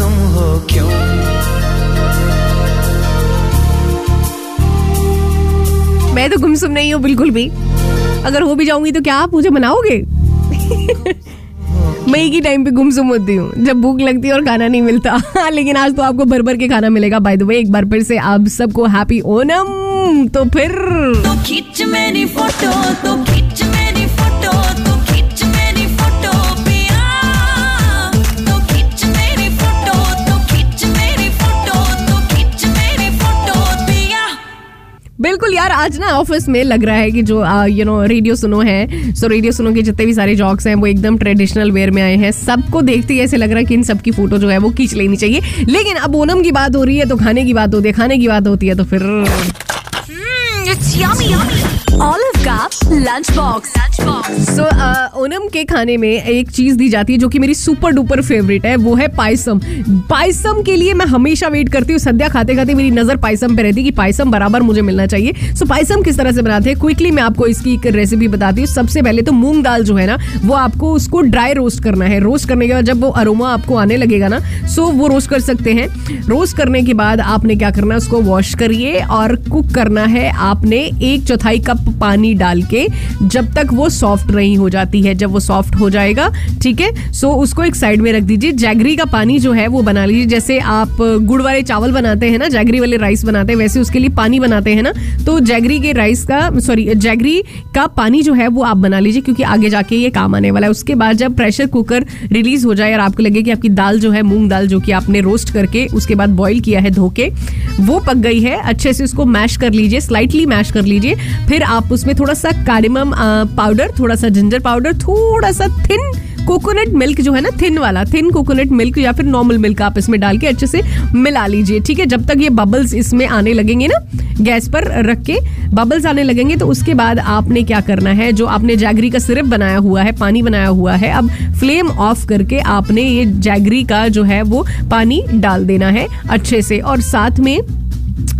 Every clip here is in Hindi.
तुम हो क्यों? मैं तो गुमसुम नहीं हूँ बिल्कुल भी। अगर हो भी जाऊँगी तो क्या आप मुझे मनाओगे? मई की टाइम पे गुमसुम होती हूँ जब भूख लगती है और खाना नहीं मिलता। लेकिन आज तो आपको भर भर के खाना मिलेगा बाय द वे एक बार फिर से आप सबको हैप्पी ओनम तो फिर तो खींच मेरी फ़ोटो तो खींच मेरी बिल्कुल यार, आज ना ऑफ़िस में लग रहा है कि जो यू नो रेडियो सुनो है सो रेडियो सुनो के जितने भी सारे जॉक्स हैं, वो एकदम ट्रेडिशनल वेयर में आए हैं सबको देखते ही ऐसे लग रहा है कि इन सबकी फ़ोटो जो है वो खींच लेनी चाहिए लेकिन अब ओनम की बात हो रही है तो खाने की बात होती है, खाने की बात होती है तो फिर. Olive सो ओनम के खाने में एक चीज़ दी जाती है जो कि मेरी सुपर डुपर फेवरेट है, वो है पायसम। पायसम के लिए मैं हमेशा वेट करती हूँ, सद्या खाते खाते मेरी नज़र पायसम पे रहती है कि पायसम बराबर मुझे मिलना चाहिए। सो पायसम किस तरह से बनाते हैं? क्विकली मैं आपको इसकी एक रेसिपी बताती हूँ। सबसे पहले तो मूंग दाल जो है ना, वो आपको उसको ड्राई रोस्ट करना है। रोस्ट करने के बाद जब वो अरोमा आपको आने लगेगा ना सो वो रोस्ट कर सकते हैं। रोस्ट करने के बाद आपने क्या करना है, उसको वॉश करिए और कुक करना है आपने एक चौथाई कप पानी डाल के जब तक वो सॉफ्ट नहीं हो जाती है, जब वो सॉफ्ट हो जाएगा, ठीक है? सो उसको एक साइड में रख दीजिए। जैगरी का पानी जो है, वो बना लीजिए। जैसे आप गुड़ वाले चावल बनाते हैं ना जैगरी वाले राइस बनाते हैं, वैसे उसके लिए पानी बनाते हैं ना तो जैगरी के राइस का सॉरी जैगरी का पानी जो है, वो आप बना लीजिए, क्योंकि आगे जाके ये काम आने वाला है। उसके बाद जब प्रेशर कुकर रिलीज़ हो जाए और आपको लगे कि आपकी दाल जो है, मूंग दाल जो कि आपने रोस्ट करके, उसके बाद बॉईल किया है धोके, वो पक गई है। अच्छे से उसको मैश कर लीजिए स्लाइटली मैश कर लीजिए। फिर आप उसमें थोड़ा सा कार्डिमम पाउडर थोड़ा सा जिंजर पाउडर थोड़ा सा थिन कोकोनट मिल्क जो है ना थिन वाला थिन कोकोनट मिल्क या फिर नॉर्मल मिल्क आप इसमें डाल के अच्छे से मिला लीजिए, ठीक है? जब तक ये बबल्स इसमें आने लगेंगे ना, गैस पर रख के बबल्स आने लगेंगे तो उसके बाद आपने क्या करना है, जो आपने जैगरी का सिरप बनाया हुआ है, पानी बनाया हुआ है, अब फ्लेम ऑफ़ करके आपने ये जैगरी का जो है, वो पानी डाल देना है अच्छे से, और साथ में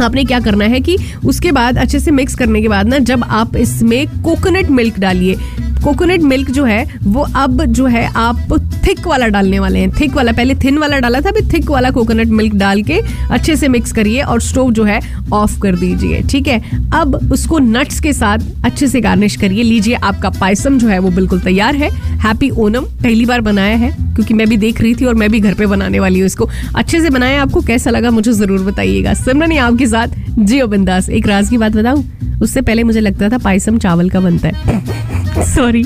आपने क्या करना है कि उसके बाद अच्छे से मिक्स करने के बाद ना जब आप इसमें कोकोनट मिल्क डालिए कोकोनट मिल्क जो है, वो अब जो है, आप थिक वाला डालने वाले हैं। थिक वाला, पहले थिन वाला डाला था, अभी थिक वाला कोकोनट मिल्क डाल के अच्छे से मिक्स करिए और स्टोव जो है, ऑफ़ कर दीजिए, ठीक है? अब उसको नट्स के साथ अच्छे से गार्निश करिए। लीजिए, आपका पायसम जो है, वो बिल्कुल तैयार है। हैप्पी ओनम, पहली बार बनाया है, क्योंकि मैं भी देख रही थी और मैं भी घर पे बनाने वाली हूँ इसको। अच्छे से बनाया आपको, कैसा लगा मुझे ज़रूर बताइएगा। सिमरन आपके साथ, जियो बिंदास। एक राज की बात बताऊँ? उससे पहले मुझे लगता था पायसम चावल का बनता है। सॉरी